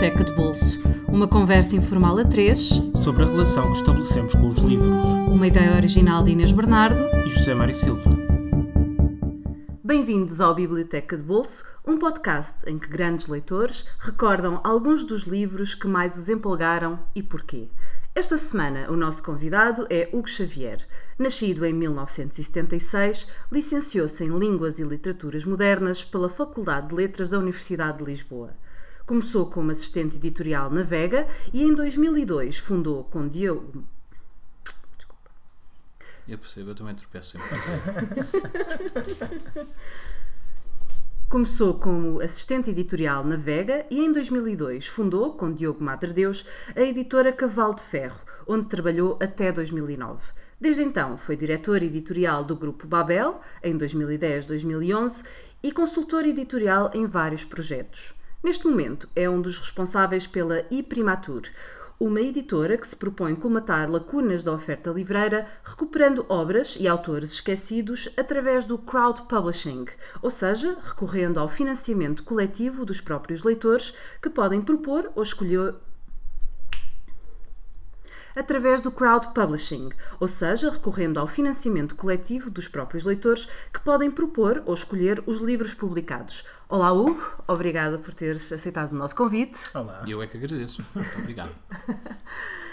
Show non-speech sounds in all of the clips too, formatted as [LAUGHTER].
Biblioteca de Bolso. Uma conversa informal a três sobre a relação que estabelecemos com os livros. Uma ideia original de Inês Bernardo e José Mário Silva. Bem-vindos ao Biblioteca de Bolso, um podcast em que grandes leitores recordam alguns dos livros que mais os empolgaram e porquê. Esta semana, o nosso convidado é Hugo Xavier. Nascido em 1976, licenciou-se em Línguas e Literaturas Modernas pela Faculdade de Letras da Universidade de Lisboa. Começou como assistente editorial na Vega e em 2002 fundou com Diogo. Desculpa. Eu percebo, eu também tropeço sempre. Começou como assistente editorial na Vega e em 2002 fundou, com Diogo Madre Deus, a editora Cavalo de Ferro, onde trabalhou até 2009. Desde então foi diretor editorial do Grupo Babel, em 2010-2011, e consultor editorial em vários projetos. Neste momento é um dos responsáveis pela iPrimatur, uma editora que se propõe colmatar lacunas da oferta livreira, recuperando obras e autores esquecidos através do crowd publishing, ou seja, recorrendo ao financiamento coletivo dos próprios leitores que podem propor ou escolher através do crowd publishing, ou seja, recorrendo ao financiamento coletivo dos próprios leitores que podem propor ou escolher os livros publicados. Olá, Hugo, obrigada por teres aceitado o nosso convite. Olá. Eu é que agradeço. Obrigado. [LAUGHS]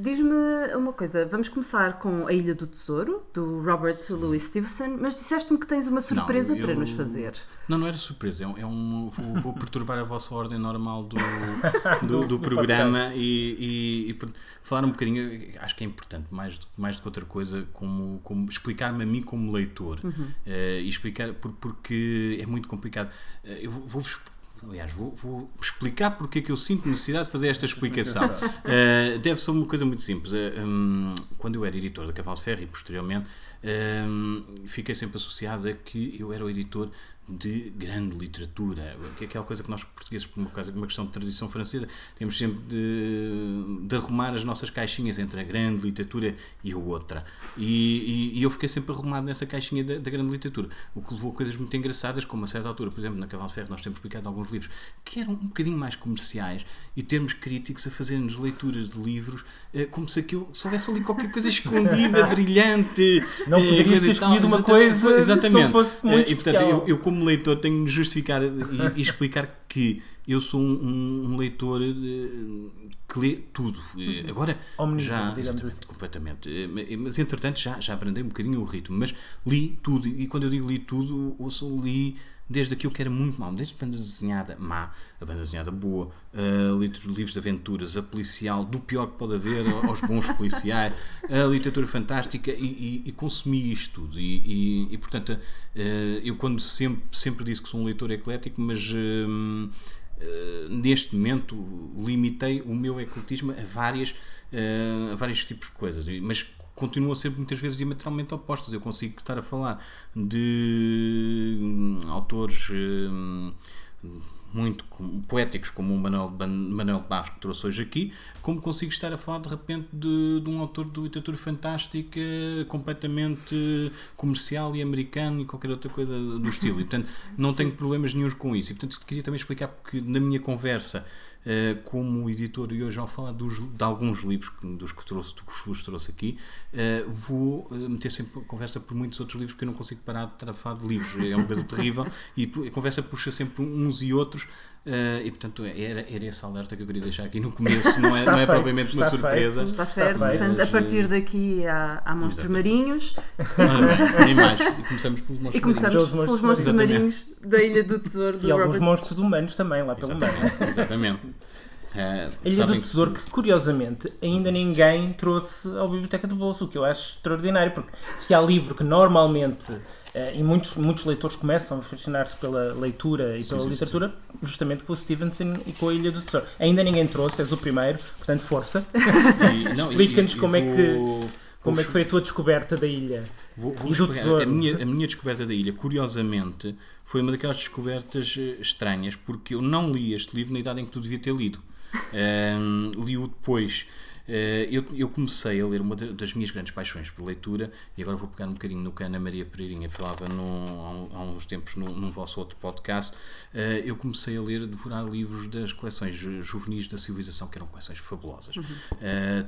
Diz-me uma coisa, vamos começar com A Ilha do Tesouro, do Robert Sim. Louis Stevenson, mas disseste-me que tens uma surpresa não, eu... para nos fazer. Não, não era surpresa, é um. Vou, vou [LAUGHS] perturbar a vossa ordem normal do, [LAUGHS] do, do programa e, e, e, falar um bocadinho, acho que é importante, mais do, mais do que outra coisa, como, como explicar-me a mim como leitor uhum. uh, e explicar, porque é muito complicado. Uh, eu vou-vos Aliás, vou, vou, explicar porque é que eu sinto necessidade de fazer esta explicação. uh, [LAUGHS] deve ser uma coisa muito simples. Uh, eh, um, quando eu era editor da Cavalo Ferro e posteriormente, um, fiquei sempre associado a que eu era o editor de grande literatura, que é aquela coisa que nós portugueses, por uma, uma questão de tradição francesa, temos sempre de, de, arrumar as nossas caixinhas entre a grande literatura e a outra. E, e, e eu fiquei sempre arrumado nessa caixinha da, da, grande literatura, o que levou a coisas muito engraçadas, como a certa altura, por exemplo, na Cavalo Ferro, nós temos publicado alguns livros que eram um bocadinho mais comerciais e termos críticos a fazermos leituras de livros eh, como se aquilo só houvesse ali qualquer coisa [LAUGHS] escondida, brilhante. Não poderias ter escolhido uma coisa exatamente. se não fosse muito e, portanto, eu, eu, como leitor tenho de justificar e, e, explicar que eu sou um, um, leitor eh, que lê tudo. Eh, uhum. Agora já assim. completamente. Eh, mas entretanto já, já aprendi um bocadinho o ritmo, mas li tudo. E quando eu digo li tudo, ouço li desde aquilo que era muito mau, desde a banda desenhada má, a banda desenhada boa, uh, livros de aventuras, a policial, do pior que pode haver aos bons [LAUGHS] policiais, a literatura fantástica e, e, e consumi isto tudo. E, e portanto, uh, eu quando sempre, sempre disse que sou um leitor eclético, mas. Uh, neste momento limitei o meu ecletismo a várias a vários tipos de coisas mas continuam a ser muitas vezes diametralmente opostas. Eu consigo estar a falar de hum, autores hum, muito poéticos como o Manuel, Manuel Barros que trouxe hoje aqui, como consigo estar a falar de repente de, de um autor de literatura fantástica completamente comercial e americano e qualquer outra coisa do estilo. E, portanto, não [LAUGHS] tenho problemas nenhums com isso. E, portanto, queria também explicar porque na minha conversa como editor e hoje ao falar dos, de alguns livros dos que trouxe, que vos trouxe aqui, eh, vou eh, meter sempre conversa por muitos outros livros que eu não consigo parar de falar de livros. É uma coisa [LAUGHS] terrível e a conversa puxa sempre uns e outros Uh, e portanto era, era esse alerta que eu queria deixar aqui no começo, não é, não é feito, propriamente uma surpresa. Está certo, portanto, a partir daqui há, há monstros Exatamente. marinhos. Ah, nem mais. E começamos pelos monstros e começamos marinhos. pelos monstros marinhos da Ilha do Tesouro do E Robert. alguns monstros humanos também, lá pelo meio. Exatamente. Uh, a Ilha do Tesouro, que curiosamente ainda ninguém trouxe ao Biblioteca do Bolso, o que eu acho extraordinário, porque se há livro que normalmente e muitos, muitos leitores começam a fascinar-se pela leitura e sim, pela sim, literatura, sim. justamente com o Stevenson e com a Ilha do Tesouro. Ainda ninguém trouxe, és o primeiro, portanto, força. [LAUGHS] Explica-nos como, é que, como é que foi a tua descoberta da ilha vou, vou e do tesouro. A minha, a minha descoberta da ilha, curiosamente, foi uma daquelas descobertas eh, estranhas, porque eu não li este livro na idade em que tu devia ter lido. [LAUGHS] Um, li-o depois eu, eu comecei a ler uma das minhas grandes paixões por leitura, e agora vou pegar um bocadinho no que a Ana Maria Pereirinha falava no, há, uns tempos num, num vosso outro podcast. eu comecei a ler, a devorar livros das coleções juvenis da civilização, que eram coleções fabulosas. Uhum.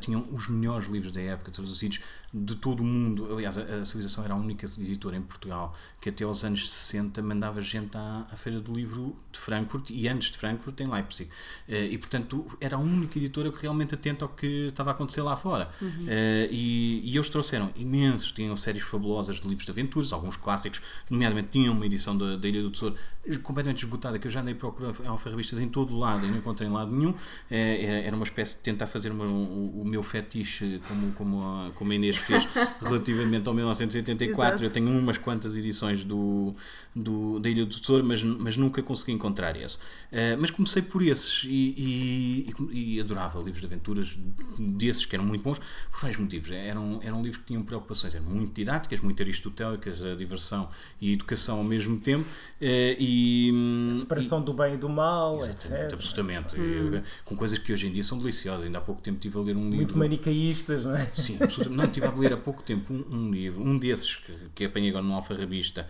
tinham os melhores livros da época, traduzidos de todo o mundo. Aliás, a, a civilização era a única editora em Portugal que até aos anos 60 mandava gente à, à Feira do Livro de Frankfurt e antes de Frankfurt em Leipzig. e portanto era a única editora que realmente atenta ao que estava a acontecer lá fora. Uhum. Uh, e, e, eles trouxeram imensos, tinham séries fabulosas de livros de aventuras, alguns clássicos, nomeadamente tinham uma edição da, da Ilha do Tesouro completamente esgotada, que eu já andei procurar alfarrabistas em todo o lado e não encontrei em lado nenhum. Uh, era uma espécie de tentar fazer uma, um, o meu fetiche, como, como, a, como a Inês fez, [LAUGHS] relativamente ao 1984. Exato. Eu tenho umas quantas edições do, do, da Ilha do Tesouro, mas, mas nunca consegui encontrar esse. Uh, mas comecei por esses e, e, e adorava livros de aventuras desses que eram muito bons, por vários motivos. Eram, eram livros que tinham preocupações, eram muito didáticas, muito aristotélicas, a diversão e a educação ao mesmo tempo. Eh, e, a separação e, do bem e do mal, etc. Absolutamente. Hum. Com coisas que hoje em dia são deliciosas. Ainda há pouco tempo estive a ler um livro. Muito manicaístas, não é? Sim, absolutamente. Não, estive a ler há pouco tempo um, um livro, um desses que, que apanhei agora no Alfarrabista,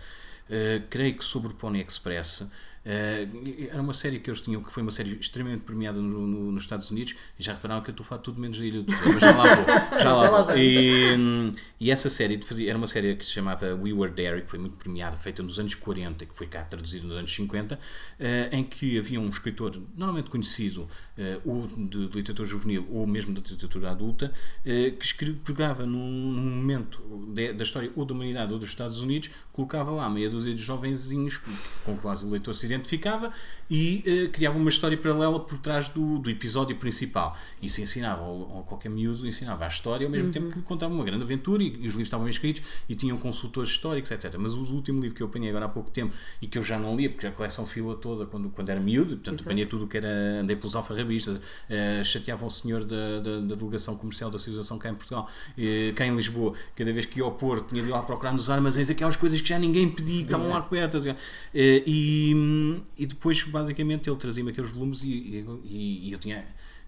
uh, creio que sobre o Pony Express Uh, era uma série que eles tinham, que foi uma série extremamente premiada no, no, nos Estados Unidos, e já repararam que eu estou a falar tudo menos da Ilha do Tesouro, mas já lá vou. Já [LAUGHS] lá vou. E, e, essa série era uma série que se chamava We Were There, que foi muito premiada, feita nos anos 40, que foi cá traduzido nos anos 50, uh, eh, em que havia um escritor normalmente conhecido, uh, ou de, de, literatura juvenil, ou mesmo de literatura adulta, que escreve, pegava num, num momento de, da história ou da humanidade ou dos Estados Unidos, colocava lá meia dúzia de jovenzinhos com quase o leitor se identificava e uh, criava uma história paralela por trás do, do episódio principal. Isso ensinava, ou, ou qualquer miúdo ensinava a história ao mesmo uhum. tempo que contava uma grande aventura e, e, os livros estavam bem escritos e tinham consultores históricos, etc. Mas o último livro que eu apanhei agora há pouco tempo e que eu já não lia, porque a coleção fila toda quando, quando era miúdo, portanto Exato. apanhei tudo o que era, andei pelos alfarrabistas, uh, chateava o senhor da, da, da, delegação comercial da civilização cá em Portugal, uh, cá em Lisboa, cada vez que ia ao Porto tinha de ir lá procurar nos armazéns aquelas coisas que já ninguém pedia, que estavam lá cobertas. Uh, e, e depois, basicamente, ele trazia-me aqueles volumes e, e, e eu tinha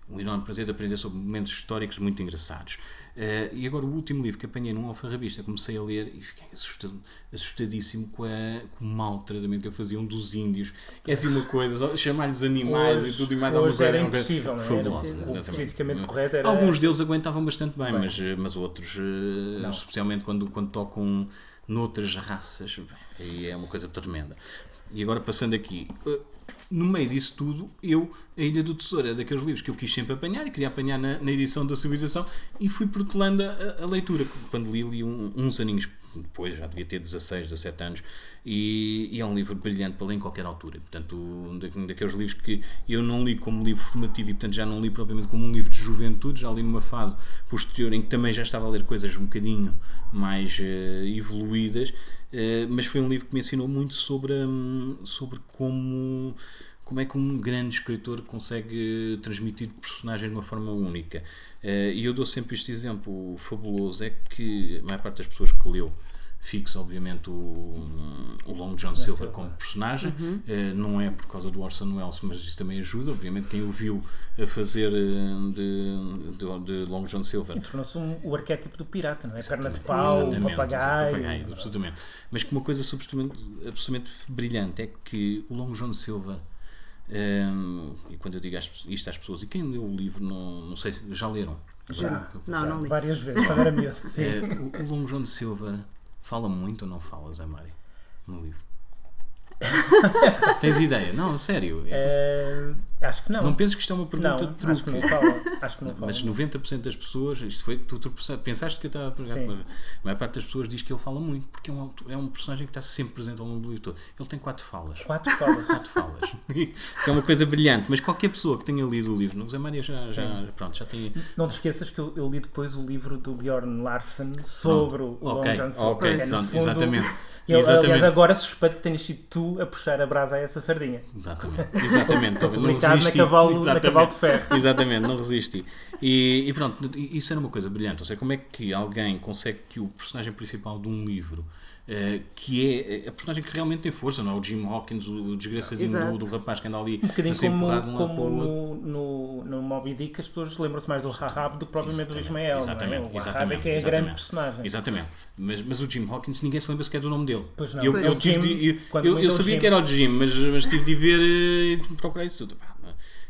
um enorme prazer de aprender sobre momentos históricos muito engraçados. Uh, e agora o último livro que apanhei num alfarrabista, comecei a ler e fiquei assustado, assustadíssimo com, a, com o mau tratamento que eu fazia um dos índios. É assim uma coisa, chamar-lhes animais hoje, e tudo e mais alguma coisa. Era impossível, não é? Era, o politicamente correto era... Alguns deles aguentavam bastante bem, bem. Mas, mas outros, uh, especialmente quando, quando tocam noutras raças, aí é uma coisa tremenda. E agora passando aqui, eh, no meio disso tudo, eu, a Ilha do Tesouro, é daqueles livros que eu quis sempre apanhar e queria apanhar na, na edição da Civilização e fui protelando a, a leitura. Quando li, li um, uns aninhos depois, já devia ter 16, 17 anos, e, e, é um livro brilhante para ler em qualquer altura. Portanto, um daqueles livros que eu não li como livro formativo e, portanto, já não li propriamente como um livro de juventude, já li numa fase posterior em que também já estava a ler coisas um bocadinho mais uh, evoluídas mas foi um livro que me ensinou muito sobre, um, sobre como, como é que um grande escritor consegue transmitir personagens de uma forma única. Uh, e eu dou sempre este exemplo fabuloso: é que a maior parte das pessoas que leu fixa, obviamente, o, o Long John Silver como personagem. Uhum. Uh, não é por causa do Orson Welles, mas isso também ajuda. Obviamente, quem o viu a fazer eh, de, de, de Long John Silver. Tornou-se um, o arquétipo do pirata, não é? Perna de pau, o papagaio. papagaio. Absolutamente. Mas que uma coisa absolutamente, absolutamente brilhante é que o Long John Silver. Um, ehm, e quando eu digo isto às pessoas, e quem leu o livro, não, não sei se já leram. Já, não, já, não li. várias vezes, quando era mesmo. É, o, o Long John Silver Fala muito ou não fala, Zé Mário? No livro. [LAUGHS] Tens ideia? Não, sério. É... Acho que não. Não penses que isto é uma pergunta não, de truque. Acho que não fala. Acho que não [LAUGHS] fala. Mas 90% das pessoas, isto foi, tu, pensaste que eu estava a perguntar, mas a maior parte das pessoas diz que ele fala muito, porque é um, é um personagem que está sempre presente ao longo do livro todo. Ele tem quatro falas. Quatro falas. [LAUGHS] quatro falas. [LAUGHS] que é uma coisa brilhante, mas qualquer pessoa que tenha lido o livro, não José Maria já, já, pronto, já tem. Não te esqueças que eu, eu li depois o livro do Bjorn Larsen sobre o okay, Long John Ok, é, pronto, fundo, exatamente. Eu, Exatamente. aliás, agora suspeito que tenhas sido tu a puxar a brasa a essa sardinha. Exatamente. Exatamente. Publicado na cavalo, na cavalo de ferro. [LAUGHS] Exatamente, não resisti. E, e, pronto, isso era uma coisa brilhante. Ou seja, como é que alguém consegue que o personagem principal de um livro Uh, que é a personagem que realmente tem força, não é? O Jim Hawkins, o desgraçadinho do, do, rapaz que anda ali um bocadinho como, de um como no, no, no Moby Dick as pessoas lembram-se mais do Rahab do que propriamente do Ismael. Exatamente, é? O Rahab é que é a grande personagem. Exatamente. Mas, mas o Jim Hawkins ninguém se lembra sequer do nome dele. Pois não. Eu, eu, Jim, de, eu, eu, eu sabia que era o Jim, mas, mas tive de ver e procurar isso tudo.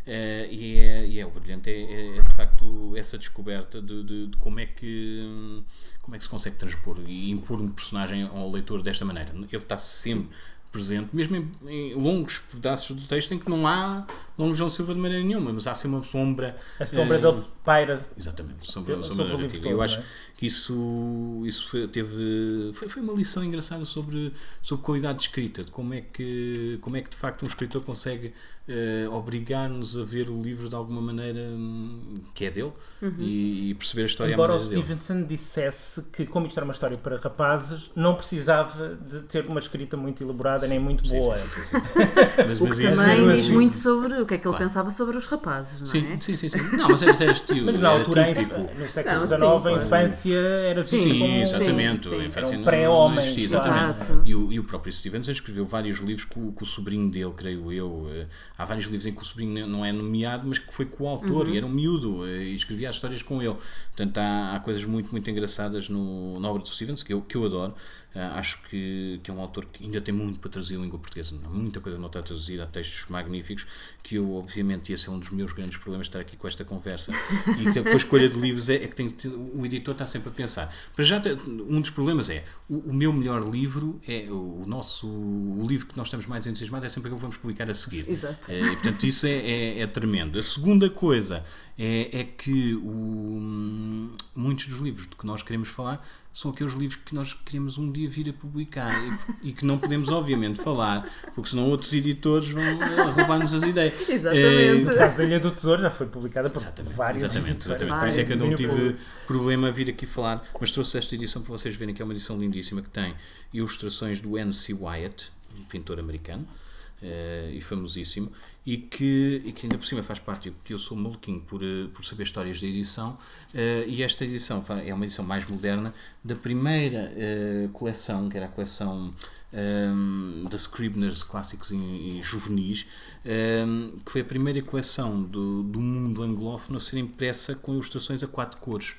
Uh, e, é, e é o brilhante é, é, é, de facto essa descoberta de, de, de, como é que como é que se consegue transpor e impor um personagem ao leitor desta maneira ele está sempre presente, mesmo em, em, longos pedaços do texto em que não há longo João Silva de maneira nenhuma, mas há assim uma sombra. A sombra uh, dele paira. Exatamente, sombra, sombra, sombra narrativa. Eu acho é? que isso, isso foi, teve. Foi, foi uma lição engraçada sobre, sobre qualidade de escrita, de como é que, como é que de facto um escritor consegue uh, obrigar-nos a ver o livro de alguma maneira um, que é dele uhum. e, e, perceber a história Embora o Stevenson dele. dissesse que, como isto era uma história para rapazes, não precisava de ter uma escrita muito elaborada sim, nem muito sim, boa. Sim, [LAUGHS] mas, o que também diz muito sobre o que é que ele claro. pensava sobre os rapazes, não sim, é? Sim, sim, sim. Não, mas era, era, estilo, mas na altura, típico. no século XIX, a infância era sim, sim, como, exatamente. Sim, sim. A infância era um pré-homem. Exatamente. E o, e o próprio Stevenson escreveu vários livros com, com, o sobrinho dele, creio eu. Há vários livros em que o sobrinho não é nomeado, mas que foi coautor uhum. e era um miúdo eh, e escrevia as histórias com ele. Portanto, há, há coisas muito, muito engraçadas no, na obra do Stevenson que eu, que eu adoro. Uh, acho que, que é um autor que ainda tem muito para trazer em língua portuguesa. Há muita coisa não está traduzida, há textos magníficos que eu, obviamente, esse é um dos meus grandes problemas estar aqui com esta conversa. [LAUGHS] e com a escolha de livros é, é que tem, o editor está sempre a pensar. Para já, um dos problemas é o, o meu melhor livro é o, o, nosso o livro que nós estamos mais entusiasmados é sempre aquele que vamos publicar a seguir. Exato. É, e, portanto, isso é, é, é, tremendo. A segunda coisa é, é que o, muitos dos livros de que nós queremos falar são aqueles livros que nós queremos um dia vir a publicar e, e que não podemos, obviamente, falar, porque senão outros editores vão roubar-nos as ideias. [LAUGHS] Exatamente. É, a Ilha do Tesouro já foi publicada por exatamente, vários exatamente, exatamente. Por isso é que eu não tive problema a vir aqui falar, mas trouxe esta edição para vocês verem que é uma edição lindíssima que tem ilustrações do N.C. Wyatt, um pintor americano. Uh, e famosíssimo, e que, e que ainda por cima faz parte, que eu sou maluquinho por, uh, por saber histórias da edição, uh, e esta edição é uma edição mais moderna da primeira coleção, que era a coleção um, da Scribner's Clássicos e, e Juvenis, um, que foi a primeira coleção do, do mundo anglófono a ser impressa com ilustrações a quatro cores.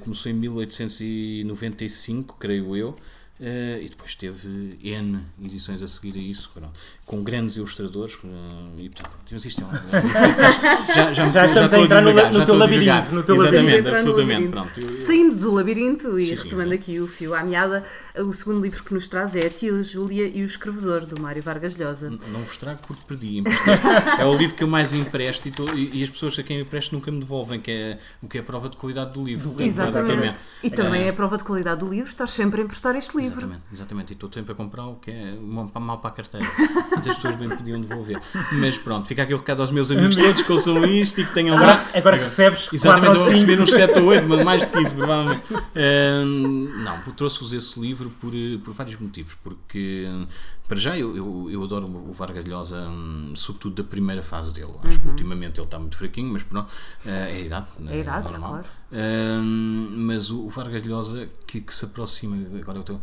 começou em 1895, creio eu, Uh, e depois teve N edições a seguir a isso, pronto, com grandes ilustradores. Uh, e portanto, isto é um, [LAUGHS] já, já, já, estamos já a entrar no, no teu labirinto. No teu Exatamente, labirinto. absolutamente. Pronto. Saindo do labirinto e sim, retomando aqui o fio à meada, o segundo livro que nos traz é A Tia Júlia e o Escrevedor, do Mário Vargas Llosa. Não, não vos trago porque perdi. [LAUGHS] é o livro que eu mais empresto e, tô, e, e, as pessoas a quem eu empresto nunca me devolvem, que é o que é a prova de qualidade do livro. Do Exatamente. E também é a prova de qualidade do livro, estás sempre a emprestar este livro. Exatamente, exatamente. E estou sempre a comprar o que é mal para a carteira. Muitas pessoas bem podiam devolver. Mas pronto, fica aqui o recado aos meus amigos todos que ouçam isto e que tenham. Agora, agora recebes. Exatamente, vou receber uns 7 ou 8, mas mais do que isso, provavelmente. Um, não, trouxe-vos esse livro por, por vários motivos. Porque para já, eu, eu, eu adoro o Vargas Llosa, hum, sobretudo da primeira fase dele. Acho uhum. que ultimamente ele está muito fraquinho, mas pronto, uh, é a idade, é, a idade normal. Claro. Uh, mas o, o Vargas Llosa que, que, se aproxima, agora eu, estou,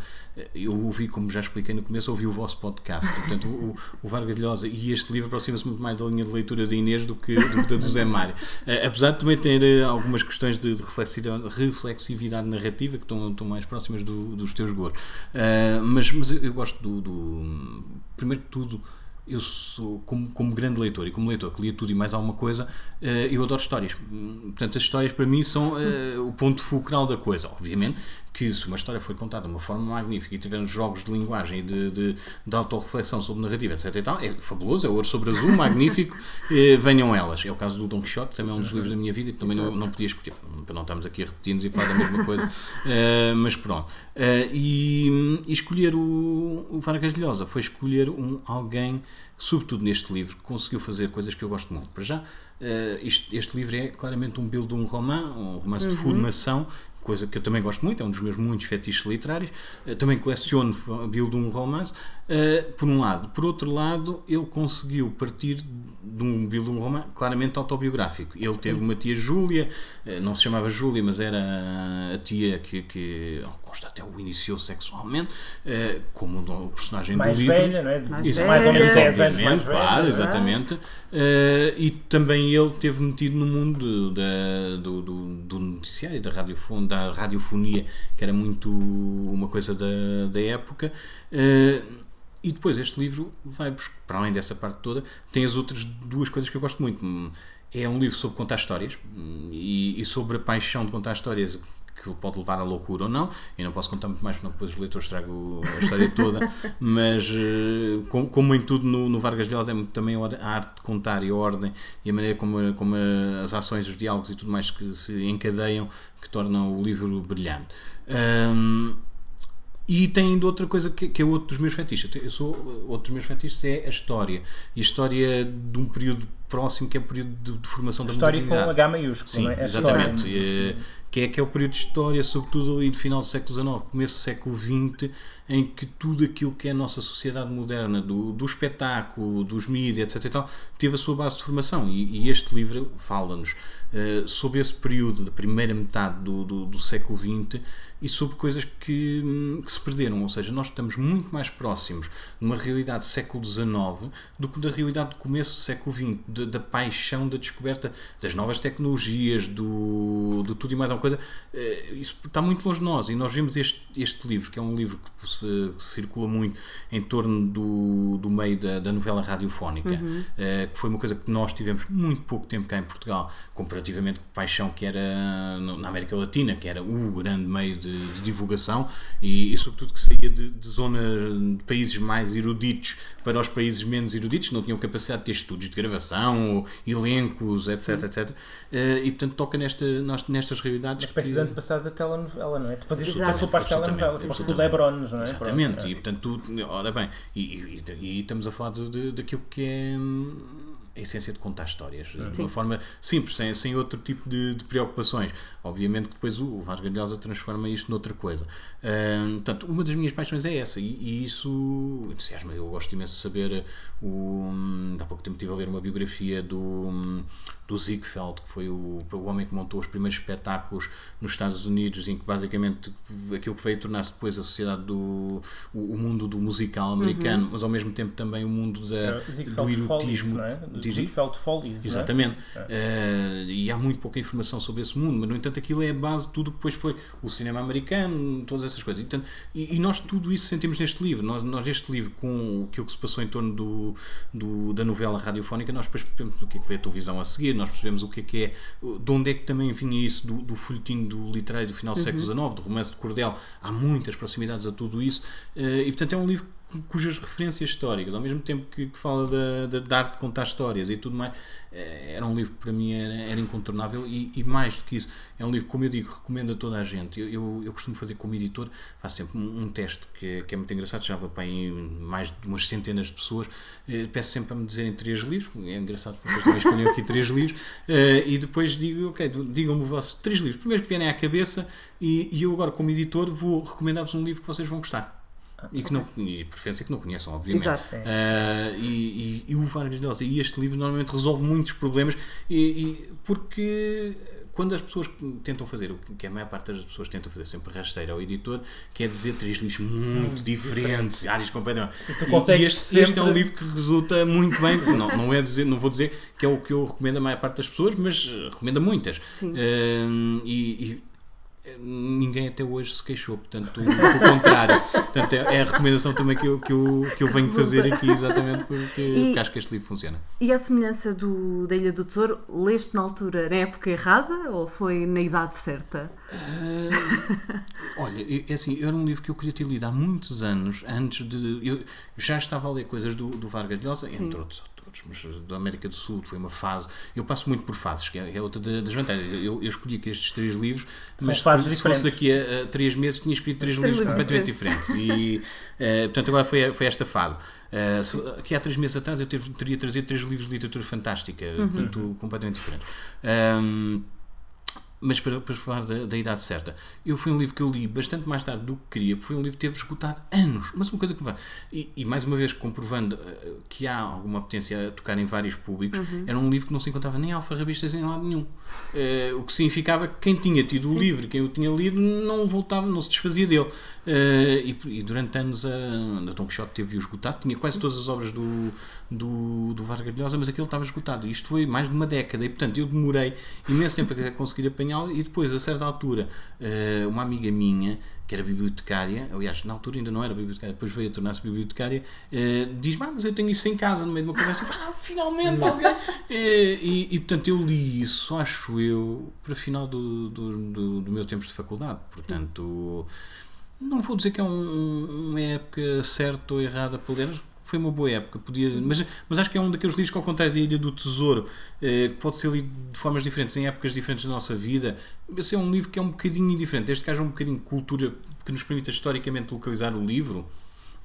eu ouvi, como já expliquei no começo, ouvi o vosso podcast. Portanto, o, o Vargas Llosa e este livro aproxima-se muito mais da linha de leitura de Inês do que, do que da do Zé [LAUGHS] Mário. Uh, apesar de também ter eh, algumas questões de, de reflexividade, reflexividade, narrativa que estão, estão mais próximas do, dos teus gostos. Mas, mas eu, eu gosto do, do primeiro que tudo, eu sou, como, como grande leitor e como leitor que lia tudo e mais alguma coisa, uh, eu adoro histórias. Portanto, as histórias para mim são uh, o ponto fulcral da coisa. Obviamente que se uma história foi contada de uma forma magnífica e tivermos jogos de linguagem e de, de, de autorreflexão sobre narrativa, etc. E tal, é fabuloso, é ouro sobre azul, [LAUGHS] magnífico, uh, venham elas. É o caso do Don Quixote, também é um dos livros da minha vida que também não, não, podia escolher, para não estarmos aqui a repetir-nos e falar da mesma coisa. [LAUGHS] mas pronto. E, e, escolher o, o Vargas Llosa foi escolher um, alguém sobretudo neste livro, conseguiu fazer coisas que eu gosto muito. Para já, este, este, livro é claramente um build um romance, um romance uhum. de formação coisa que eu também gosto muito, é um dos meus muitos fetiches literários. Uh, também coleciono build um romance, uh, por um lado. Por outro lado, ele conseguiu partir de um um romance claramente autobiográfico. Ele Sim. teve uma tia Júlia, uh, não se chamava Júlia, mas era a tia que, que consta até o iniciou sexualmente, como o personagem mais do livro. Velha, não é? Mais, mais ou menos 10 anos mais Claro, velha, exatamente. e também ele teve metido no mundo da, do, do, do noticiário, da radiofonia, da radiofonia, que era muito uma coisa da, da época. E depois este livro vai, para além dessa parte toda, tem as outras duas coisas que eu gosto muito. É um livro sobre contar histórias e, e sobre a paixão de contar histórias que pode levar à loucura ou não. Eu não posso contar muito mais, porque depois os leitores tragam a história toda. [LAUGHS] mas, eh, como, como, em tudo no, no Vargas Llosa, é também a arte de contar e a ordem e a maneira como, como as ações, os diálogos e tudo mais que se encadeiam que tornam o livro brilhante. Um, e tem ainda outra coisa que, que, é outro dos meus fetiches. Eu sou, outro dos meus fetiches é a história. E a história de um período próximo, que é o período de, de formação da história modernidade. História com H maiúsculo, Sim, é? exatamente. E, que é, que é o período de história, sobretudo ali do final do século XIX, começo do século XX, em que tudo aquilo que é a nossa sociedade moderna, do, do espetáculo, dos mídias, etc. Tal, teve a sua base de formação. E, e este livro fala-nos uh, sobre esse período, da primeira metade do, do, do século XX, e sobre coisas que, hum, que, se perderam. Ou seja, nós estamos muito mais próximos de uma realidade do século XIX do que da realidade do começo do século XX, de, da paixão da descoberta das novas tecnologias, do, do tudo e mais alguma coisa. Eh, isso está muito longe de nós. E nós vemos este, este livro, que é um livro que, se, que circula muito em torno do, do meio da, da novela radiofónica, uhum. Eh, que foi uma coisa que nós tivemos muito pouco tempo cá em Portugal, comparativamente com a paixão que era na América Latina, que era o grande meio de, de divulgação e, e, sobretudo, que saía de, de zonas de países mais eruditos para os países menos eruditos, não tinham capacidade de ter estudos de gravação, ou elencos, etc, Sim. etc. Uh, e, portanto, toca nesta, nestas realidades. Uma espécie que... de antepassado da telenovela, não é? Depois isso passou para as telenovelas, para o Lebron, não é? Exatamente, Pronto, e portanto, tu, ora bem, e, e, e, estamos a falar de, daquilo que é hum, a essência de contar histórias Sim. de uma forma simples, sem, sem outro tipo de, de preocupações. Obviamente que depois o, Vasco Galhosa transforma isto noutra coisa. Uh, portanto, uma das minhas paixões é essa, e, e isso entusiasma. Eu gosto imenso de saber. O, há pouco tempo estive a ler uma biografia do, do Ziegfeld, que foi o, o homem que montou os primeiros espetáculos nos Estados Unidos, em que basicamente aquilo que veio tornar-se depois a sociedade do o, o mundo do musical americano, uhum. mas ao mesmo tempo também o mundo da, é, do erotismo. Follies, diz Ziegfeld Follies. É? Exatamente. É? Uh, e há muito pouca informação sobre esse mundo, mas no entanto aquilo é a base de tudo que depois foi o cinema americano, todas essas coisas. E, portanto, e, e nós tudo isso sentimos neste livro. Nós, nós este livro, com aquilo que se passou em torno do, do, da novela radiofónica, nós depois percebemos o que é que foi a televisão a seguir, nós percebemos o que é que é, de onde é que também vinha isso do, do folhetim do literário do final do uhum. século XIX, do romance de Cordel. Há muitas proximidades a tudo isso. Uh, e portanto é um livro cujas referências históricas, ao mesmo tempo que, que fala da, da, da, arte de contar histórias e tudo mais, eh, era um livro que para mim era, era incontornável e, e, mais do que isso, é um livro, como eu digo, recomendo a toda a gente. Eu, eu, eu costumo fazer como editor, faço sempre um, um teste que, que, é muito engraçado, já vou para aí mais de umas centenas de pessoas, eh, peço sempre para me dizerem três livros, é engraçado porque vocês também escolhem aqui três livros, eh, e depois digo, ok, digam-me os vossos três livros, primeiro que vierem à cabeça, e, e eu agora como editor vou recomendar-vos um livro que vocês vão gostar e que não e preferência que não conheçam, obviamente. Exato. Uh, e, e, e, o Vargas Llosa e este livro normalmente resolve muitos problemas e, porque quando as pessoas tentam fazer o que a maior parte das pessoas tentam fazer sempre rasteira ao editor, quer dizer três livros muito hum, diferentes, diferente. áreas completamente. E, e este, sempre... este, é um livro que resulta muito bem. não, não, é dizer, não vou dizer que é o que eu recomendo a maior parte das pessoas, mas recomendo a muitas. Uh, e, ninguém até hoje se queixou, portanto, pelo contrário. Portanto, é, é, a recomendação também que eu, que eu, que eu venho fazer aqui, exatamente porque, e, porque acho que este livro funciona. E a semelhança do, da Ilha do Tesouro, leste na altura na época errada ou foi na idade certa? Uh, olha, é assim, era um livro que eu queria ter lido há muitos anos, antes de. Eu já estava a ler coisas do, do Vargas Llosa, entre outros todos, mas da América do Sul foi uma fase. Eu passo muito por fases, que é, é outra das vantagens. Eu, eu escolhi aqui estes três livros, mas se fosse daqui a, a, três meses tinha escrito três, três livros completamente diferentes. E, uh, portanto, agora foi, foi esta fase. Uh, se, aqui há três meses atrás eu teria trazido três livros de literatura fantástica, uhum. portanto, completamente diferentes. Um, mas para, para falar da, da, idade certa, eu foi um livro que eu li bastante mais tarde do que queria, porque foi um livro que teve esgotado anos. Mas uma coisa que e, e mais uma vez comprovando uh, que há alguma potência a tocar em vários públicos, uhum. era um livro que não se encontrava nem alfarrabistas em lado nenhum. Uh, o que significava que quem tinha tido Sim. o livro, quem o tinha lido, não voltava, não se desfazia dele. Uh, e, e, durante anos a, a Dom Quixote teve-o esgotado, tinha quase todas as obras do, do, do Vargas Llosa, mas aquele estava esgotado. Isto foi mais de uma década e, portanto, eu demorei imenso tempo a conseguir apanhá-lo e depois, a certa altura, eh, uma amiga minha, que era bibliotecária, aliás, na altura ainda não era bibliotecária, depois veio a tornar-se bibliotecária, eh, diz-me, ah, mas eu tenho isso em casa, no meio de uma conversa, ah, finalmente alguém! Eh, e, e, portanto, eu li isso, acho eu, para final do, do, do, do meu tempo de faculdade, portanto... Sim. Não vou dizer que é um, uma época certa ou errada para ler, foi uma boa época. Podia, mas, mas acho que é um daqueles livros que, ao contrário da Ilha do Tesouro, eh, pode ser lido de formas diferentes, em épocas diferentes da nossa vida. Esse é um livro que é um bocadinho diferente. Desde que haja um bocadinho de cultura que nos permita historicamente localizar o livro.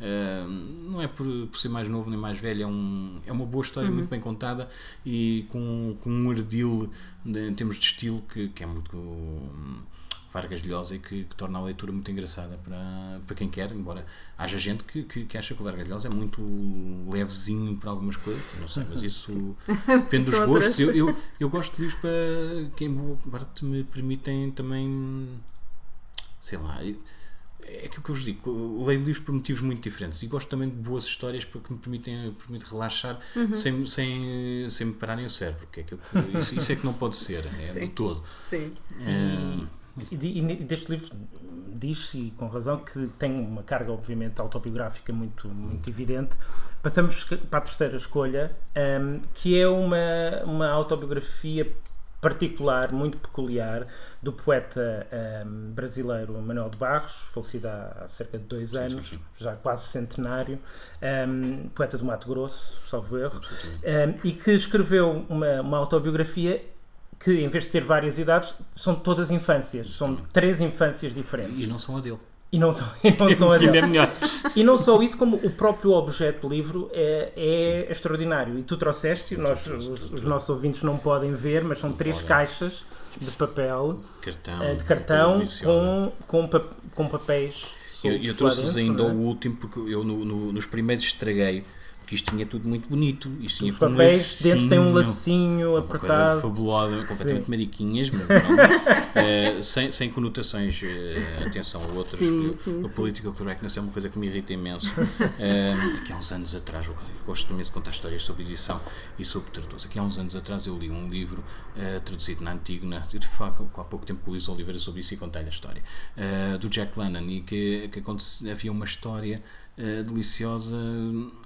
Uh, não é por, por, ser mais novo nem mais velho, é, um, é uma boa história, uhum. muito bem contada e com, com um ardil em termos de estilo que, que é muito. Vargas Llosa e que, que, torna a leitura muito engraçada para, para quem quer, embora haja gente que, que, que acha que o Vargas Llosa é muito levezinho para algumas coisas, não sei, mas isso [LAUGHS] depende dos gostos. Eu, eu, eu, gosto de livros para que em boa parte me permitem também, sei lá, é aquilo que eu vos digo, leio livros por motivos muito diferentes e gosto também de boas histórias porque me permitem, permitem relaxar uhum. sem, sem, sem me pararem o cérebro, que é que eu, isso, isso, é que não pode ser, é Sim. de todo. Sim. É, e, e, deste livro diz-se, com razão, que tem uma carga, obviamente, autobiográfica muito, muito evidente. Passamos para a terceira escolha, um, que é uma, uma autobiografia particular, muito peculiar, do poeta um, brasileiro Manuel de Barros, falecido há cerca de dois anos, sim, sim. já quase centenário, um, poeta do Mato Grosso, salvo erro, um, e que escreveu uma, uma autobiografia que em vez de ter várias idades, são todas infâncias. São três infâncias diferentes. E não são a dele. E não são, [LAUGHS] e não dele. É. E não só isso, como o próprio objeto do livro é, é extraordinário. E tu trouxeste, nós, os, os, nossos ouvintes não podem ver, mas são três caixas de papel, cartão, eh, de cartão com, com, com papéis. Eu, eu trouxe-vos ainda é? o último, porque eu no, no, nos primeiros estraguei porque isto tinha tudo muito bonito. Isto tinha Os papéis um dentro tem um lacinho apertado. fabulosa, completamente sim. mariquinhas, mas uh, sem, sem conotações, uh, atenção a outras. Sim, sim, a política correctness é uma coisa que me irrita imenso. Uh, aqui há uns anos atrás, eu gosto também de contar histórias sobre edição e sobre tradutores. Aqui há uns anos atrás eu li um livro traduzido na Antígona, eu tive há pouco tempo com o Luís Oliveira sobre isso e contei-lhe a história, do Jack Lennon, e que, que havia uma história uh, deliciosa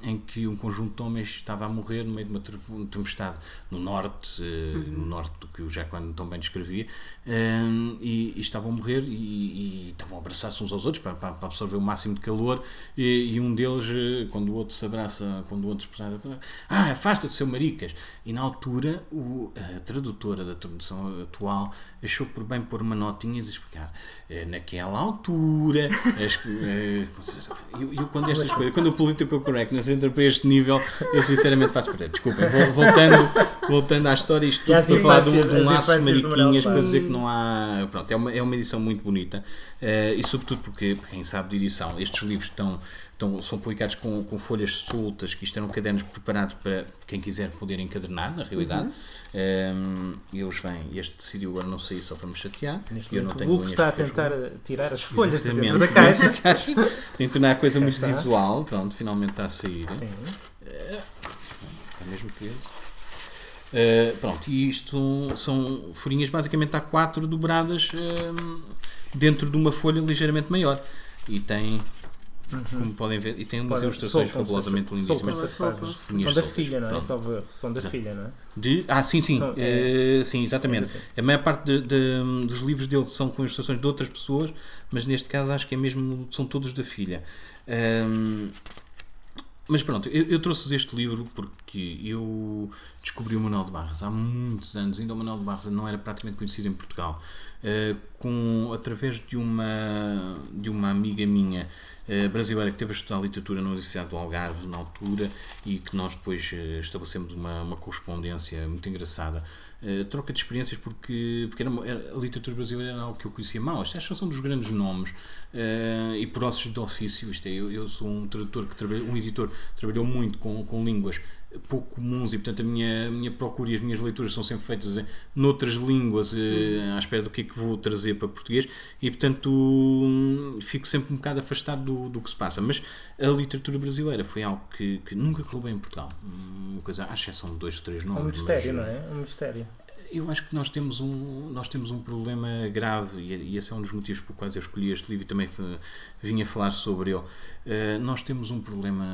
em que um conjunto de homens estava a morrer no meio de uma tempestade no norte, uh, uhum. no norte do que o London tão bem descrevia, uh, e, e, estavam a morrer e, e estavam a abraçar-se uns aos outros para, para, absorver o máximo de calor, e, e, um deles, quando o outro se abraça, quando o outro se abraça, ah, afasta-te, seu maricas! E na altura, o, a tradutora da tradução atual achou por bem pôr uma notinha e explicar, naquela altura, as, [LAUGHS] eu, eu, quando estas coisas, quando o political correctness entra para este nível, eu sinceramente faço perder. Desculpem, voltando, voltando à história, isto tudo para falar de um, de um laço de mariquinhas para dizer que não há. Pronto, é uma, é uma edição muito bonita uh, e, sobretudo, porque, quem sabe de edição, estes livros estão estão, são publicados com, com folhas soltas, que isto eram cadernos preparados para quem quiser poder encadernar, na realidade. Uhum. Um, eles vêm, este decidiu agora não sair só para me chatear. Neste eu não tenho o Hugo está a tentar tirar as folhas de dentro da caixa. [LAUGHS] Tem tornar a coisa muito visual. Pronto, finalmente está a sair. Sim. Uh, está mesmo preso. Uh, pronto, e isto são folhinhas basicamente A4 dobradas uh, dentro de uma folha ligeiramente maior. E tem Uhum. Como podem ver, e tem umas Pode, ilustrações fabulosamente lindíssimas. São da filha, não é? São da filha, não é? De, ah, sim, sim. São, é, é, sim, exatamente. É, a maior parte de, de, dos livros dele são com ilustrações de outras pessoas, mas neste caso acho que é mesmo, são todos da filha. Um, mas pronto, eu, eu trouxe este livro porque eu descobri o Manuel de Barras há muitos anos, ainda o Manuel de Barras não era praticamente conhecido em Portugal, uh, com, através de uma, de uma amiga minha uh, brasileira que teve a estudar literatura na Universidade do Algarve na altura e que nós depois uh, estabelecemos uma, uma correspondência muito engraçada. troca de experiências porque, porque era, a literatura brasileira era algo que eu conhecia mal. Estas são dos grandes nomes e processos de ofício. Isto é, eu, eu sou um tradutor que trabalha, um editor trabalhou muito com, com línguas pouco comuns e portanto a minha, a minha procura e as minhas leituras são sempre feitas em, noutras línguas eh, à espera do que é que vou trazer para português. E portanto fico sempre um bocado afastado do, do que se passa. Mas a literatura brasileira foi algo que, que nunca bem em Portugal. Uma coisa, à exceção de dois ou três nomes um mistério, mas, não é? um mistério. eu acho que nós temos um, nós temos um problema grave e, esse é um dos motivos por quais eu escolhi este livro e também vinha falar sobre ele. Uh, nós temos um problema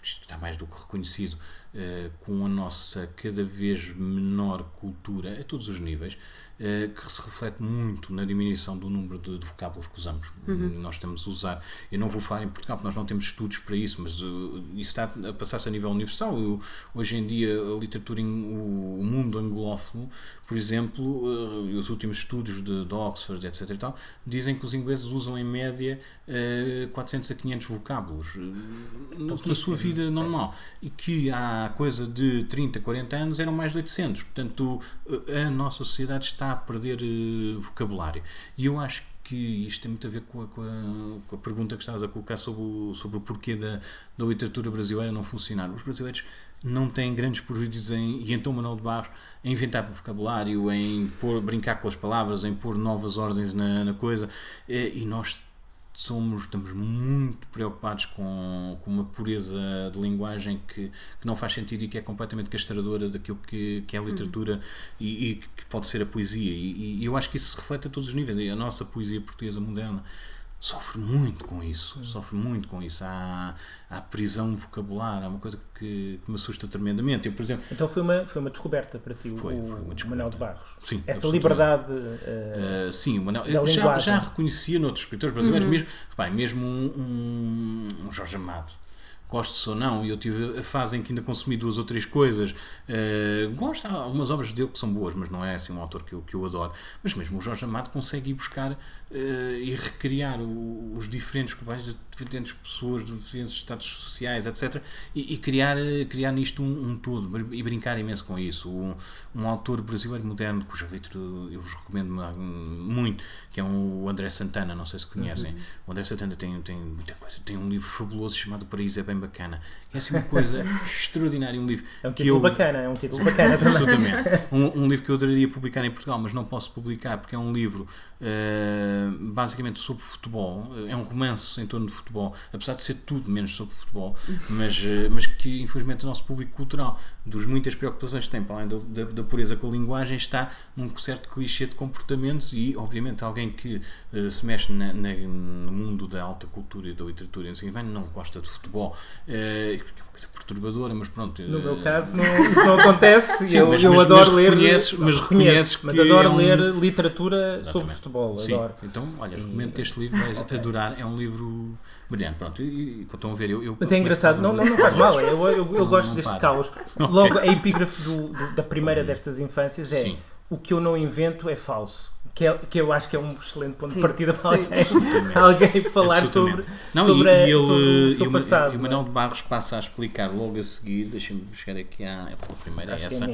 que está mais do que reconhecido uh, com a nossa cada vez menor cultura a todos os níveis, uh, que se reflete muito na diminuição do número de, de vocábulos que usamos. Uhum. Nós temos a usar, eu não vou falar em Portugal porque nós não temos estudos para isso, mas isso está a passar-se a nível universal. Eu, hoje em dia a literatura, o, o mundo anglófono por exemplo, uh, os últimos estudos de, de, Oxford, etc. E tal, dizem que os ingleses usam em média uh, eh, 400 a 500 vocábulos uh, na sua vida normal e que há coisa de 30, 40 anos eram mais de 800. Portanto, a nossa sociedade está a perder vocabulário. E eu acho que isto tem muito a ver com a, com a, com a pergunta que estavas a colocar sobre o, sobre o porquê da, da literatura brasileira não funcionar. Os brasileiros não têm grandes prejuízos em, e então Manuel de Barros, em inventar vocabulário, em pôr, brincar com as palavras, em pôr novas ordens na, na coisa, e, e nós somos, estamos muito preocupados com, com uma pureza de linguagem que, que não faz sentido e que é completamente castradora daquilo que, que é a literatura uhum. e, e, que pode ser a poesia. E, e, eu acho que isso se reflete a todos os níveis. A nossa poesia portuguesa moderna sofre muito com isso, sofre muito com isso. Há, há prisão vocabular, há uma coisa que, que, me assusta tremendamente. Eu, por exemplo, então foi uma, foi uma descoberta para ti, foi, o, foi Manuel de Barros. Sim, Essa liberdade. Uh, uh, sim, o Manuel, já, já reconhecia noutros escritores brasileiros, uhum. mesmo, repare, mesmo um, um, um Jorge Amado gosto ou não, e eu tive a fase em que ainda consumi duas ou três coisas. Uh, gosto, há algumas obras dele que são boas, mas não é assim um autor que eu, que eu adoro. Mas mesmo o Jorge Amado consegue ir buscar uh, e recriar o, os diferentes grupos de diferentes pessoas, de diferentes estados sociais, etc. E, e criar, criar nisto um, um, todo e brincar imenso com isso. Um, um autor brasileiro moderno, cujo livro eu vos recomendo muito, que é um, o André Santana, não sei se conhecem. Uhum. O André Santana tem, tem muita coisa, tem um livro fabuloso chamado Paraíso é Bem Bacana. É assim uma coisa [LAUGHS] extraordinária, um livro. É um título eu, bacana, é um título bacana Absolutamente. [LAUGHS] Um, um, livro que eu adoraria publicar em Portugal, mas não posso publicar porque é um livro uh, basicamente sobre futebol. É um romance em torno de futebol, apesar de ser tudo menos sobre futebol, [LAUGHS] mas, uh, mas que infelizmente o nosso público cultural, dos muitas preocupações que tem, para além da, da, da pureza com a linguagem, está num certo clichê de comportamentos e, obviamente, alguém que uh, se mexe na, na, no mundo da alta cultura e da literatura e assim, não gosta de futebol. Uh, é uma coisa perturbadora, mas pronto. No meu caso, não, isso não acontece. [LAUGHS] Sim, eu, mas, eu mas, adoro mas ler. Reconheces, mas reconheces mas adoro é um... ler literatura Exatamente. sobre futebol. Sim. Adoro. Então, olha, recomendo este livro, vais [LAUGHS] adorar. É um livro brilhante. Pronto, e, e estão a ver, eu. eu mas é engraçado, não, não, não faz mal. [LAUGHS] Eu, eu, eu gosto não deste para. caos. [LAUGHS] Logo, a epígrafe do, do, da primeira destas infâncias é: Sim. O que eu não invento é falso que, é, que eu acho que é um excelente ponto sim, de partida para alguém, [LAUGHS] alguém falar sobre, não, sobre, e, e ele, sobre o seu passado. E o Manuel de Barros passa a explicar logo a seguir, deixa-me chegar aqui à é pela primeira, acho é essa. É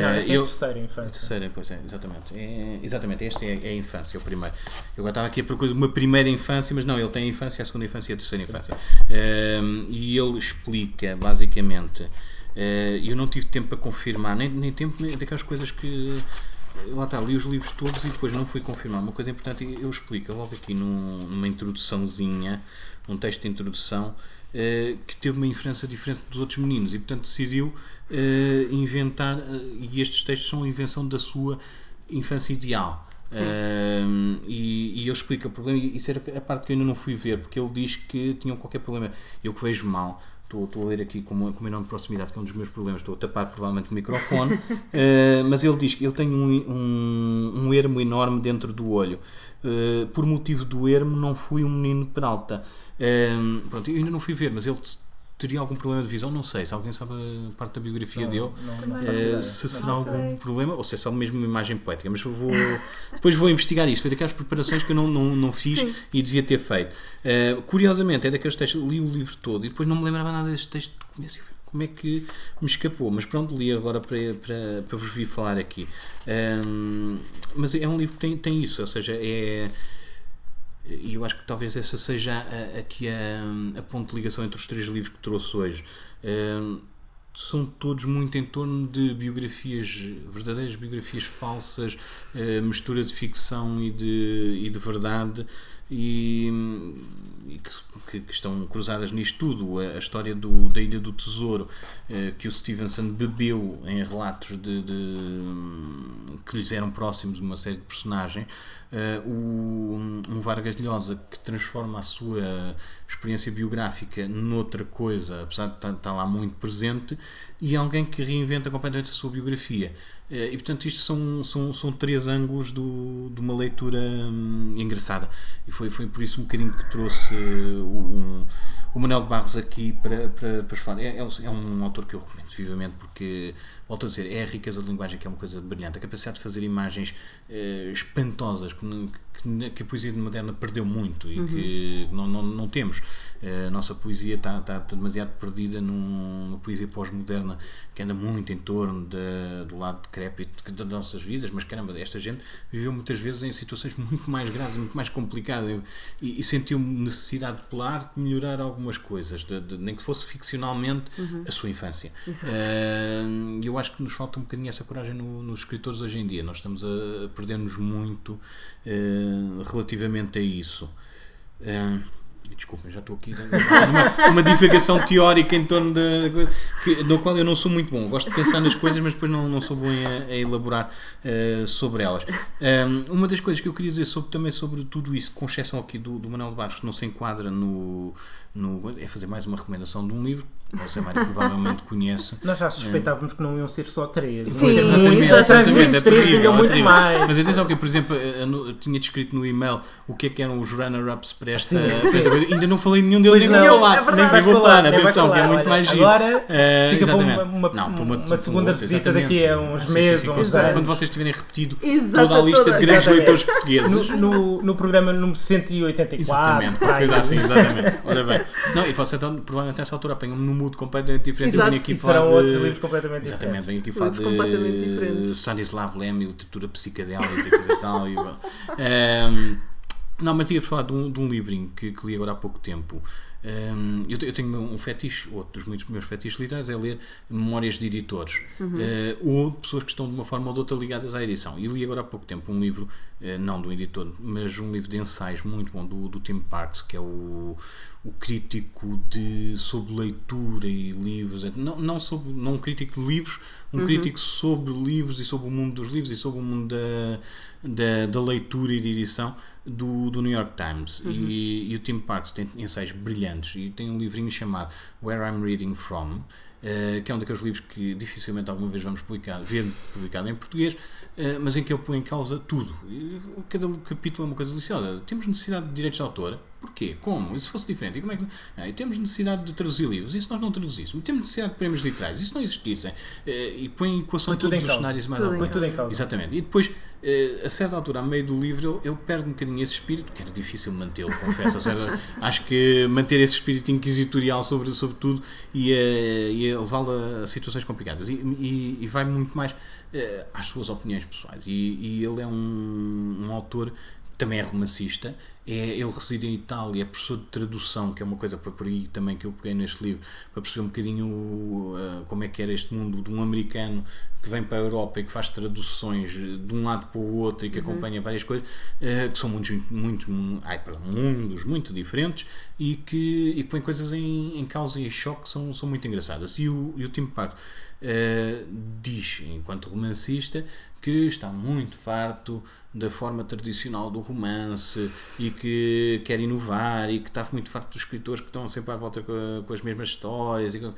não, esta é a terceira infância. Terceira, pois é, exatamente. É, exatamente, esta é, é, a infância, o primeiro. Eu agora estava aqui a procurar uma primeira infância, mas não, ele tem a infância, a segunda infância e a terceira infância. Um, e ele explica, basicamente, uh, eu não tive tempo para confirmar, nem, nem tempo nem daquelas coisas que lá está, li os livros todos e depois não fui confirmar. Uma coisa importante eu explico logo aqui num, numa introduçãozinha, num texto de introdução, uh, que teve uma influência diferente dos outros meninos e, portanto, decidiu uh, inventar. Uh, e estes textos são a invenção da sua infância ideal. E, e, eu explico o problema, e isso era a parte que eu ainda não fui ver, porque ele diz que tinham qualquer problema. Eu que vejo mal Estou, estou a ler aqui com uma, com uma enorme proximidade, que é um dos meus problemas. Estou a tapar provavelmente o microfone. uh, [LAUGHS] mas ele diz que eu tenho um, um, um ermo enorme dentro do olho. Uh, por motivo do ermo, não fui um menino Peralta. Uh, pronto, eu ainda não fui ver, mas ele teria algum problema de visão, não sei. Se alguém sabe a parte da biografia não, dele, não, não, é, se será algum problema, ou se é só mesmo uma imagem poética. Mas vou, [LAUGHS] depois vou investigar isso. Foi daquelas preparações que eu não, não, não fiz Sim. e devia ter feito. Uh, curiosamente, é daqueles textos, li o livro todo e depois não me lembrava nada deste texto de começo. Como é que me escapou? Mas pronto, li agora para, para, para vos vir falar aqui. Um, mas é um livro que tem, tem isso, ou seja, é e eu acho que talvez essa seja a, aqui a, a ponto de ligação entre os três livros que trouxe hoje. Uh, são todos muito em torno de biografias, verdadeiras biografias falsas, uh, mistura de ficção e de, e de verdade, e, e que, que, estão cruzadas nisto tudo. A, a, história do, da Ilha do Tesouro, uh, que o Stevenson bebeu em relatos de, de, que lhes eram próximos de uma série de personagens, uh, o, um Vargas Llosa que transforma a sua experiência biográfica noutra coisa, apesar de estar, estar lá muito presente, e alguém que reinventa completamente a sua biografia. Uh, e portanto, isto são, são, são três ângulos do, de uma leitura hum, engraçada. E foi, foi por isso um bocadinho que trouxe uh, um, o Manuel de Barros aqui para, para, para falar. É, é, um, é um autor que eu recomendo vivamente porque volto a dizer, é a riqueza de linguagem que é uma coisa brilhante, a capacidade de fazer imagens uh, espantosas que, que, que, a poesia moderna perdeu muito e uhum. que não, não, não temos. Uh, a nossa poesia está, está demasiado perdida numa poesia pós-moderna que anda muito em torno de, do lado decrépito das nossas vidas, mas caramba, esta gente viveu muitas vezes em situações muito mais graves, muito mais complicadas e, e sentiu necessidade de pelar, de melhorar algumas coisas, de, de, nem que fosse ficcionalmente uhum. a sua infância. Uh, eu acho que nos falta um bocadinho essa coragem no, nos escritores hoje em dia. Nós estamos a, perder-nos muito uh, relativamente a isso. Uh, Desculpem, já estou aqui numa, uma divagação teórica em torno da que, no qual eu não sou muito bom. Gosto de pensar nas coisas, mas depois não, não sou bom a, a elaborar uh, sobre elas. Um, uma das coisas que eu queria dizer sobre, também sobre tudo isso, com exceção aqui do, do Manuel de Barros, que não se enquadra no, no. é fazer mais uma recomendação de um livro você, Mário, provavelmente conhece. Nós já suspeitávamos é. que não iam ser só três. Sim, exatamente. exatamente. É terrível, muito é mais. Mas atenção que, por exemplo, eu tinha descrito no e-mail o que é que eram os runner-ups para esta, sim, Ainda não falei nenhum deles, nem vou falar. É nem nem vou falar, atenção, que é muito mais giro. Agora uh, fica exatamente. para uma, uma, não, uma, uma segunda visita daqui a uns meses. Quando vocês tiverem repetido toda a lista de grandes leitores portugueses. No programa número 184. Exatamente, qualquer coisa assim, exatamente. Ora bem. Não, e você então, provavelmente nessa altura apanham-me no mood completamente diferente. Exato, eu venho aqui falar serão de... outros livros completamente Exatamente, venho aqui falar de Stanislav Lem e literatura psicadélica e tal. E, um, [LAUGHS] não, mas ia falar de um, de um livrinho que, que, li agora há pouco tempo. Um, eu, eu, tenho um fetiche, outro dos muitos meus fetiches literários é ler memórias de editores uhum. uh, ou pessoas que estão de uma forma ou de outra ligadas à edição. E li agora há pouco tempo um livro, uh, não do editor, mas um livro de ensaios muito bom do, do Tim Parks, que é o, o crítico de, sobre leitura e livros, não, não, sobre, não um crítico de livros, um uhum. crítico sobre livros e sobre o mundo dos livros e sobre o mundo da, da, da leitura e de edição do, do New York Times. Uhum. E, e, o Tim Parks tem ensaios brilhantes e tem um livrinho chamado Where I'm Reading From. Uh, que é um daqueles livros que dificilmente alguma vez vamos publicar, ver publicado em português, uh, mas em que ele põe em causa tudo. Cada capítulo é uma coisa deliciosa. Temos necessidade de direitos de autor, Porquê? Como? E se fosse diferente? E como é que... Ah, temos necessidade de traduzir livros, e se nós não traduzíssemos? Temos necessidade de prémios literários, se não existissem? Eh, e põe em equação põe todos os cenários mais tudo, tudo em causa. Exatamente. E depois, eh, a certa altura, a meio do livro, ele, ele perde um bocadinho esse espírito, que era difícil mantê-lo, confesso. seja, [LAUGHS] acho que manter esse espírito inquisitorial sobre, sobre tudo e, e levá-lo a, situações complicadas. E, e, e vai muito mais uh, às suas opiniões pessoais. E, e ele é um, um autor também é romancista, é, ele reside em Itália, é professor de tradução, que é uma coisa para por aí também que eu peguei neste livro, para perceber um bocadinho uh, como é que era este mundo de um americano que vem para a Europa e que faz traduções de um lado para o outro e que uhum. acompanha várias coisas, uh, que são muitos, muitos, ai, perdão, mundos muito diferentes e que, e que põem coisas em, em causa e em choque que são, são muito engraçadas. E o, e o Tim Park uh, diz, enquanto romancista, que está muito farto da forma tradicional do romance e que quer inovar e que está muito farto dos escritores que estão sempre à volta com, com as mesmas histórias. E uh,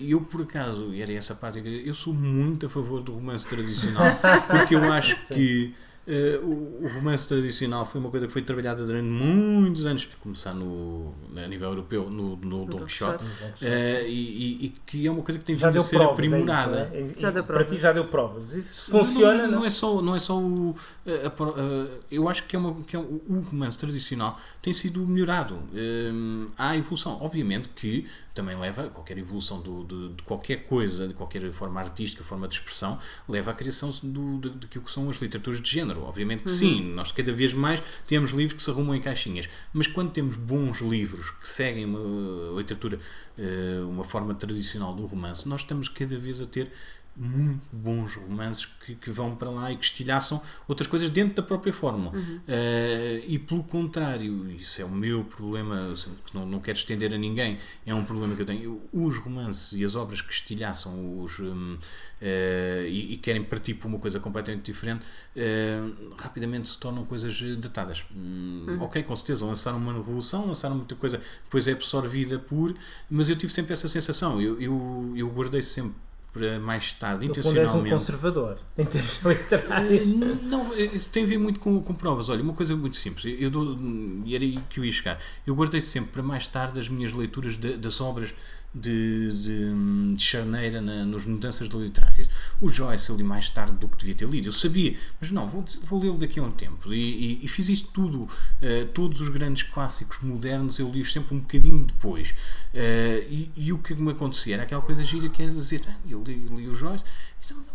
eu, por acaso, e era essa parte, eu sou muito a favor do romance tradicional [LAUGHS] porque eu acho que Uh, o, o, romance tradicional foi uma coisa que foi trabalhada durante muitos anos, a começar no, a nível europeu, no, no, no Dom Quixote, uh, e, e, que é uma coisa que tem vindo a ser provas, aprimorada. É isso, é? Já deu provas. Para ti já deu provas. Isso funciona? Não, não, é só, não é só o. A, a, eu acho que, é uma, que é um, o romance tradicional tem sido melhorado. Uh, há evolução. Obviamente que também leva, qualquer evolução do, de, de, qualquer coisa, de qualquer forma artística, forma de expressão, leva à criação do, de, de, de que são as literaturas de género Obviamente que uhum. sim, nós cada vez mais temos livros que se arrumam em caixinhas, mas quando temos bons livros que seguem uma literatura, eh, uma forma tradicional do romance, nós estamos cada vez a ter muito bons romances que, que, vão para lá e que estilhaçam outras coisas dentro da própria fórmula. Uhum. Uh, e pelo contrário, isso é o meu problema, que não, não quero estender a ninguém, é um problema que eu tenho. Os romances e as obras que estilhaçam os, um, uh, e, e, querem partir para uma coisa completamente diferente, uh, rapidamente se tornam coisas datadas. Hum, uhum. Ok, com certeza, lançaram uma revolução, lançaram muita coisa, depois é absorvida por. Mas eu tive sempre essa sensação, eu, eu, eu guardei sempre para mais tarde, no intencionalmente. Fundo és um conservador em termos [LAUGHS] literários. Eh, não, eh, tem a ver muito com, com provas. Olha, uma coisa muito simples, eu dou, e era aí que eu ia chegar. Eu guardei sempre para mais tarde as minhas leituras de, das obras de, de, de charneira na, nas mudanças literárias. O Joyce eu li mais tarde do que devia ter lido. Eu sabia, mas não, vou, vou lê-lo daqui a um tempo. E, e, e fiz isto tudo. Uh, todos os grandes clássicos modernos eu li-os sempre um bocadinho depois. Uh, e, e, o que me acontecia era aquela coisa gira que é dizer: ah, eu li, li o Joyce,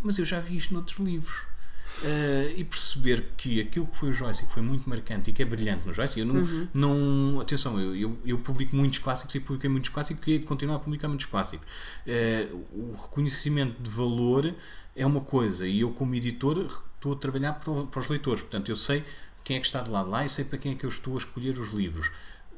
mas eu já vi isto noutros livros. Uh, e perceber que aquilo que foi o Joyce, que foi muito marcante e que é brilhante no Joyce, eu não, uhum. não atenção, eu, eu, eu, publico muitos clássicos e publiquei muitos clássicos e continuar a publicar muitos clássicos. Uh, o reconhecimento de valor é uma coisa e eu, como editor, estou a trabalhar para, para os leitores, portanto, eu sei quem é que está de lado lá e sei para quem é que eu estou a escolher os livros.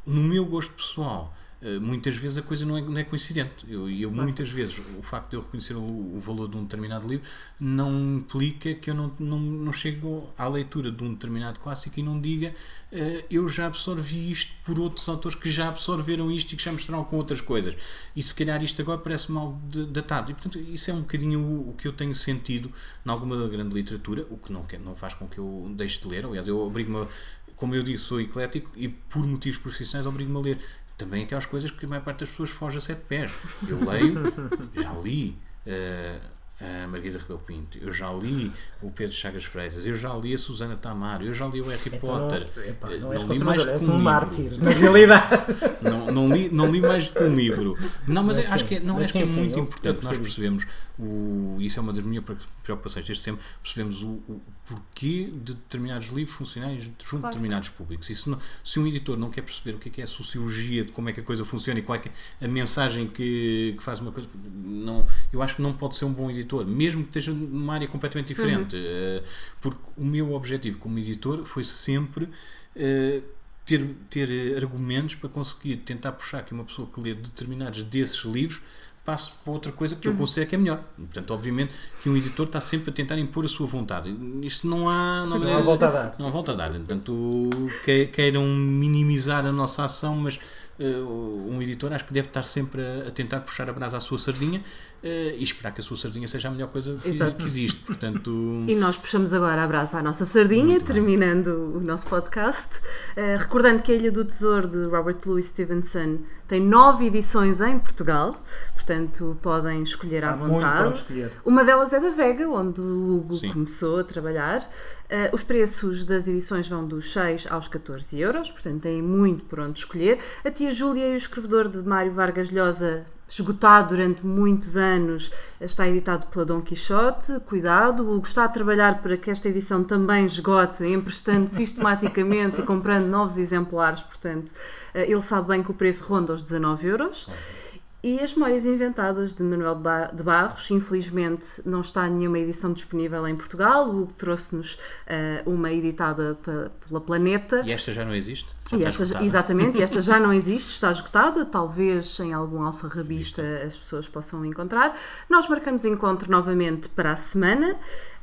No meu gosto pessoal, muitas vezes a coisa não é, não é coincidente. Eu, eu muitas vezes, o facto de eu reconhecer o, o, valor de um determinado livro não implica que eu não, não, não chego à leitura de um determinado clássico e não diga uh, eu já absorvi isto por outros autores que já absorveram isto e que já mostraram com outras coisas. E se calhar isto agora parece mal datado. E portanto, isso é um bocadinho o, o que eu tenho sentido em alguma da grande literatura, o que não, não faz com que eu deixe de ler. Aliás, eu obrigo-me como eu disse, sou eclético e por motivos profissionais obrigo-me a ler também aquelas coisas que a maior parte das pessoas foge a sete pés. Eu leio, [LAUGHS] já li uh, a Margarida Rebelo Pinto, eu já li o Pedro Chagas Freitas, eu já li a Susana Tamaro, eu já li o Harry então, Potter. Não, epa, não, não li mais do que um, um mártir, na realidade. [LAUGHS] não, não, li, não li mais do que um livro. Não, mas, mas acho sim, que, é, não, acho sim, que é sim, muito importante nós percebemos o, isso é uma das minhas preocupações desde sempre, percebemos o, o porquê de determinados livros funcionarem junto claro. de determinados públicos. E se, não, se, um editor não quer perceber o que é, que é a sociologia de como é que a coisa funciona e qual é, é a mensagem que, que, faz uma coisa, não, eu acho que não pode ser um bom editor, mesmo que esteja numa área completamente diferente. Uhum. Uh, porque o meu objetivo como editor foi sempre. Uh, ter, ter argumentos para conseguir tentar puxar que uma pessoa que lê determinados desses livros passe para outra coisa que eu uhum. considero que é melhor. Portanto, obviamente que um editor está sempre a tentar impor a sua vontade. Isto não há. Não, não há volta a dar. Não há volta a dar. Portanto, queiram minimizar a nossa ação, mas uh, um editor acho que deve estar sempre a, a, tentar puxar a brasa à sua sardinha uh, e esperar que a sua sardinha seja a melhor coisa que, que existe. Portanto, e nós puxamos agora a brasa à nossa sardinha, terminando bem. o nosso podcast. Uh, recordando que a Ilha do Tesouro de Robert Louis Stevenson tem nove edições em Portugal portanto podem escolher à vontade. Escolher. Uma delas é da Vega, onde o Hugo Sim. começou a trabalhar. Uh, os preços das edições vão dos 6 aos 14 euros, portanto têm muito por onde escolher. A tia Júlia e o escrevedor de Mário Vargas Llosa, esgotado durante muitos anos, está editado pela Dom Quixote. Cuidado, o Hugo está a trabalhar para que esta edição também esgote, emprestando sistematicamente e comprando novos exemplares, portanto uh, ele sabe bem que o preço ronda os 19 euros. E as Memórias Inventadas de Manuel de Barros, infelizmente não está nenhuma edição disponível em Portugal. O Hugo trouxe-nos uh, uma editada pela Planeta. E esta já não existe? Já e esta, exatamente, e esta [LAUGHS] já não existe, está esgotada. Talvez em algum alfarrabista as pessoas possam encontrar. Nós marcamos encontro novamente para a semana.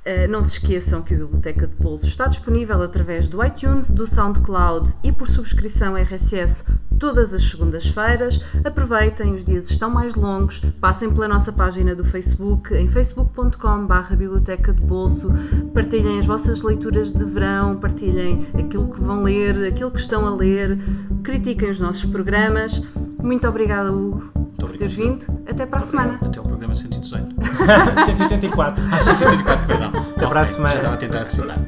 Uh, não se esqueçam que a Biblioteca de Bolso está disponível através do iTunes, do SoundCloud e por subscrição RSS todas as segundas-feiras. Aproveitem, os dias estão mais longos, passem pela nossa página do Facebook, em facebook.com.br Biblioteca de Bolso, partilhem as vossas leituras de verão, partilhem aquilo que vão ler, aquilo que estão a ler, critiquem os nossos programas. Muito obrigada, Hugo, por teres vindo. Até para a semana. Até o programa 118. 184. [LAUGHS] [LAUGHS] Ah, 184, perdão. Até para a semana. Já estava a tentar adicionar.